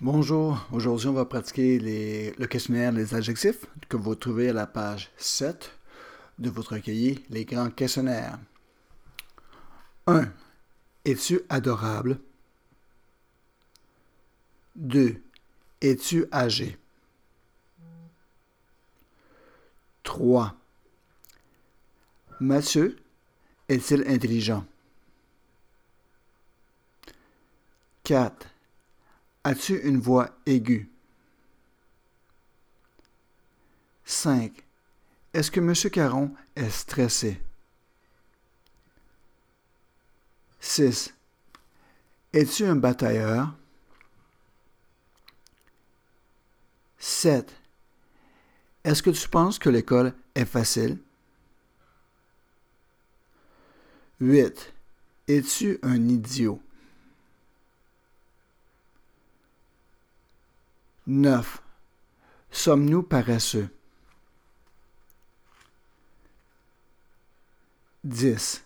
Bonjour, aujourd'hui on va pratiquer les- le questionnaire des adjectifs que vous trouvez à la page 7 de votre cahier Les grands questionnaires. 1. Es-tu adorable? 2. Es-tu âgé? 3. Mathieu est-il intelligent? 4. As-tu une voix aiguë? 5. Est-ce que M. Caron est stressé? 6. Es-tu un batailleur? 7. Est-ce que tu penses que l'école est facile? 8. Es-tu un idiot? 9. Sommes-nous paresseux? 10.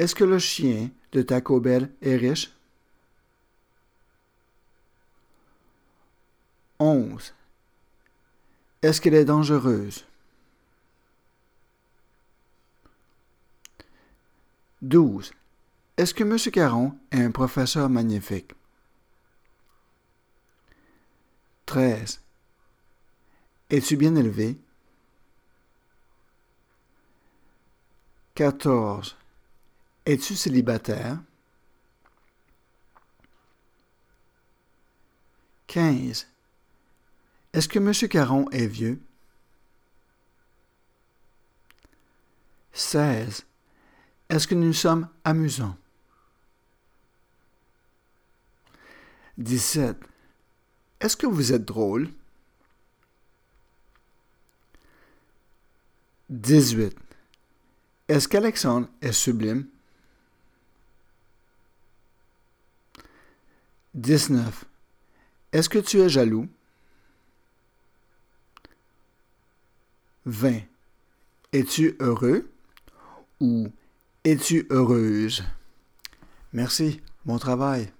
Est-ce que le chien de Taco Bell est riche? 11. Est-ce qu'elle est dangereuse? 12. Est-ce que M. Caron est un professeur magnifique? 13. Es-tu bien élevé? 14. Es-tu célibataire? 15. Est-ce que M. Caron est vieux? 16. Est-ce que nous sommes amusants? 17. Est-ce que vous êtes drôle? 18. Est-ce qu'Alexandre est sublime? 19. Est-ce que tu es jaloux? 20. Es-tu heureux? Ou es-tu heureuse? Merci, bon travail.